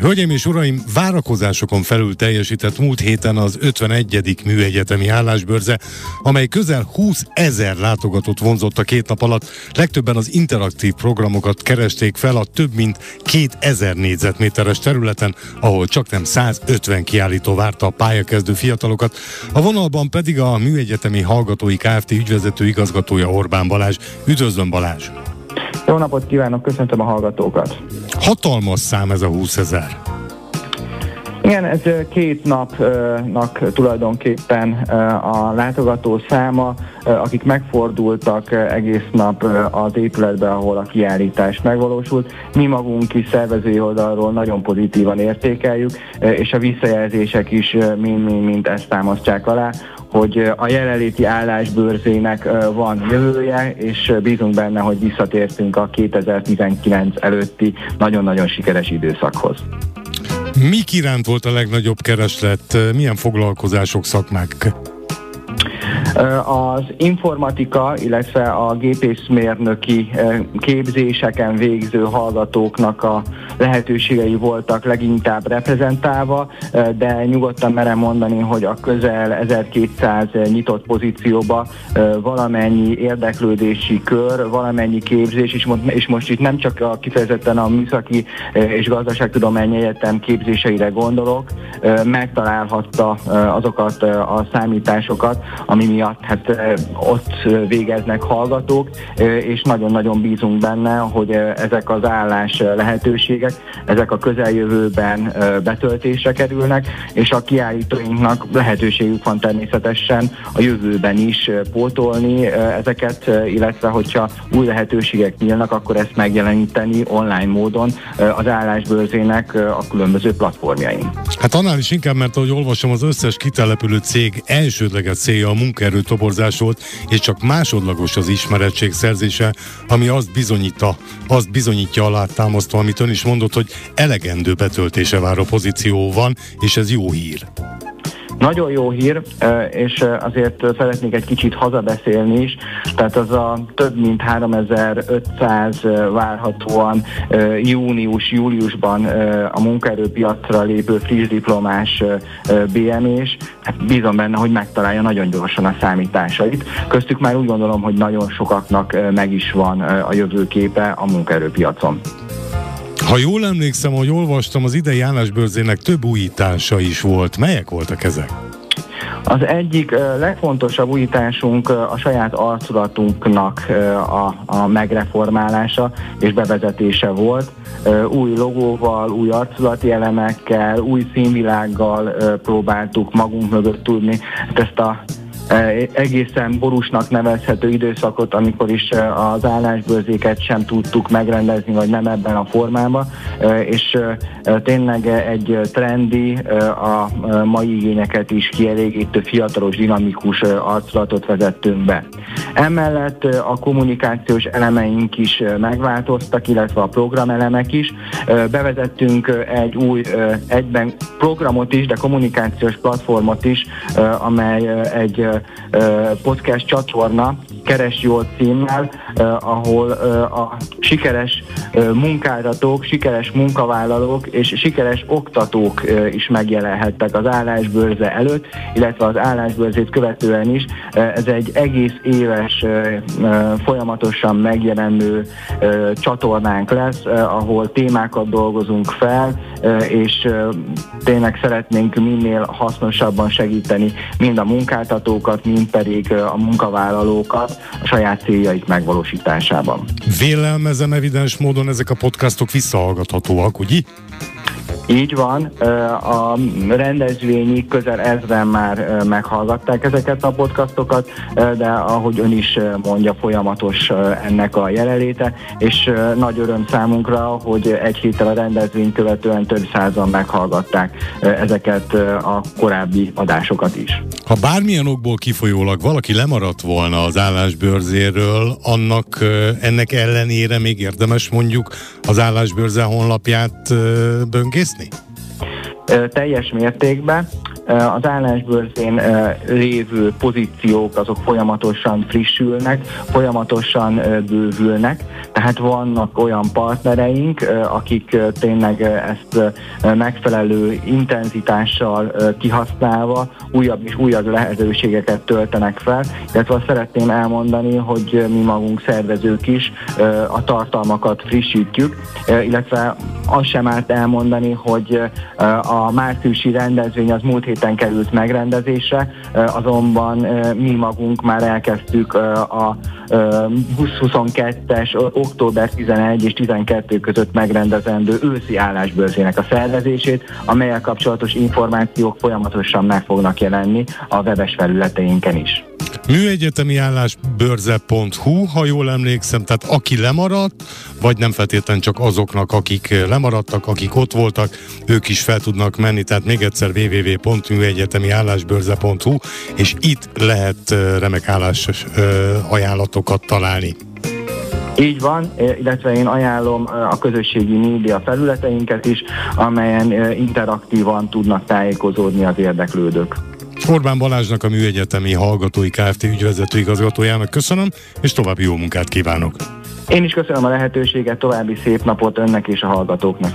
Hölgyeim és uraim, várakozásokon felül teljesített múlt héten az 51. műegyetemi állásbörze, amely közel 20 ezer látogatót vonzott a két nap alatt. Legtöbben az interaktív programokat keresték fel a több mint 2000 négyzetméteres területen, ahol csak nem 150 kiállító várta a pályakezdő fiatalokat. A vonalban pedig a műegyetemi hallgatói Kft. ügyvezető igazgatója Orbán Balázs. Üdvözlöm Balázs! Jó napot kívánok, köszöntöm a hallgatókat! Hatalmas szám ez a 20 ezer. Igen, ez két napnak tulajdonképpen a látogató száma, akik megfordultak egész nap az épületbe, ahol a kiállítás megvalósult. Mi magunk is szervezői oldalról nagyon pozitívan értékeljük, és a visszajelzések is mind-mind ezt támasztják alá, hogy a jelenléti állásbőrzének van jövője, és bízunk benne, hogy visszatértünk a 2019 előtti nagyon-nagyon sikeres időszakhoz. Mik iránt volt a legnagyobb kereslet? Milyen foglalkozások, szakmák? Az informatika, illetve a gépészmérnöki képzéseken végző hallgatóknak a lehetőségei voltak leginkább reprezentálva, de nyugodtan merem mondani, hogy a közel 1200 nyitott pozícióba valamennyi érdeklődési kör, valamennyi képzés, és, és most itt nem csak a kifejezetten a Műszaki és Gazdaságtudományi Egyetem képzéseire gondolok, megtalálhatta azokat a számításokat, ami miatt hát ott végeznek hallgatók, és nagyon-nagyon bízunk benne, hogy ezek az állás lehetőségek, ezek a közeljövőben betöltésre kerülnek, és a kiállítóinknak lehetőségük van természetesen a jövőben is pótolni ezeket, illetve hogyha új lehetőségek nyílnak, akkor ezt megjeleníteni online módon az állásbőrzének a különböző platformjain. Hát annál is inkább, mert ahogy olvasom, az összes kitelepülő cég elsődleges célja a munkaerő toborzás volt, és csak másodlagos az ismerettség szerzése, ami azt bizonyítja, azt bizonyítja alá támasztva, amit ön is mondott, hogy elegendő betöltése vár a pozíció van, és ez jó hír. Nagyon jó hír, és azért szeretnék egy kicsit hazabeszélni is, tehát az a több mint 3500 várhatóan június-júliusban a munkaerőpiacra lépő friss diplomás BMS, hát bízom benne, hogy megtalálja nagyon gyorsan a számításait. Köztük már úgy gondolom, hogy nagyon sokaknak meg is van a jövőképe a munkaerőpiacon. Ha jól emlékszem, hogy olvastam, az idei állásbőrzének több újítása is volt. Melyek voltak ezek? Az egyik legfontosabb újításunk a saját arculatunknak a, a megreformálása és bevezetése volt. Új logóval, új arculati elemekkel, új színvilággal próbáltuk magunk mögött tudni ezt a egészen borúsnak nevezhető időszakot, amikor is az állásbőrzéket sem tudtuk megrendezni, vagy nem ebben a formában, és tényleg egy trendi, a mai igényeket is kielégítő fiatalos, dinamikus arculatot vezettünk be. Emellett a kommunikációs elemeink is megváltoztak, illetve a programelemek is. Bevezettünk egy új egyben programot is, de kommunikációs platformot is, amely egy podcast csatorna, Keres Jól címmel, ahol a sikeres munkálatok, sikeres munkavállalók és sikeres oktatók is megjelenhettek az állásbőrze előtt, illetve az állásbőrzét követően is. Ez egy egész éves, folyamatosan megjelenő csatornánk lesz, ahol témákat dolgozunk fel, és tényleg szeretnénk minél hasznosabban segíteni mind a munkáltatókat, mind pedig a munkavállalókat a saját céljaik megvalósításában. Vélelmezem evidens módon ezek a podcastok visszahallgathatóak, ugye? Így van, a rendezvényi közel ezren már meghallgatták ezeket a podcastokat, de ahogy ön is mondja, folyamatos ennek a jelenléte, és nagy öröm számunkra, hogy egy héttel a rendezvény követően több százan meghallgatták ezeket a korábbi adásokat is. Ha bármilyen okból kifolyólag valaki lemaradt volna az állásbőrzéről, annak ennek ellenére még érdemes mondjuk az állásbőrze honlapját böngészni? Teljes mértékben. Az állásbőrzén lévő pozíciók azok folyamatosan frissülnek, folyamatosan bővülnek, tehát vannak olyan partnereink, akik tényleg ezt megfelelő intenzitással kihasználva újabb és újabb lehetőségeket töltenek fel, illetve azt szeretném elmondani, hogy mi magunk szervezők is a tartalmakat frissítjük, illetve azt sem árt elmondani, hogy a márciusi rendezvény az múlt héten került megrendezésre, azonban mi magunk már elkezdtük a 2022-es október 11 és 12 között megrendezendő őszi állásbőrzének a szervezését, amelyel kapcsolatos információk folyamatosan meg fognak jelenni a webes felületeinken is. Műegyetemi állásbörze.hu, ha jól emlékszem, tehát aki lemaradt, vagy nem feltétlenül csak azoknak, akik lemaradtak, akik ott voltak, ők is fel tudnak menni, tehát még egyszer www.műegyetemi állásbörze.hu, és itt lehet remek állás ajánlatokat találni. Így van, illetve én ajánlom a közösségi média felületeinket is, amelyen interaktívan tudnak tájékozódni az érdeklődők. Orbán Balázsnak a Műegyetemi Hallgatói Kft. ügyvezető igazgatójának köszönöm, és további jó munkát kívánok! Én is köszönöm a lehetőséget, további szép napot önnek és a hallgatóknak.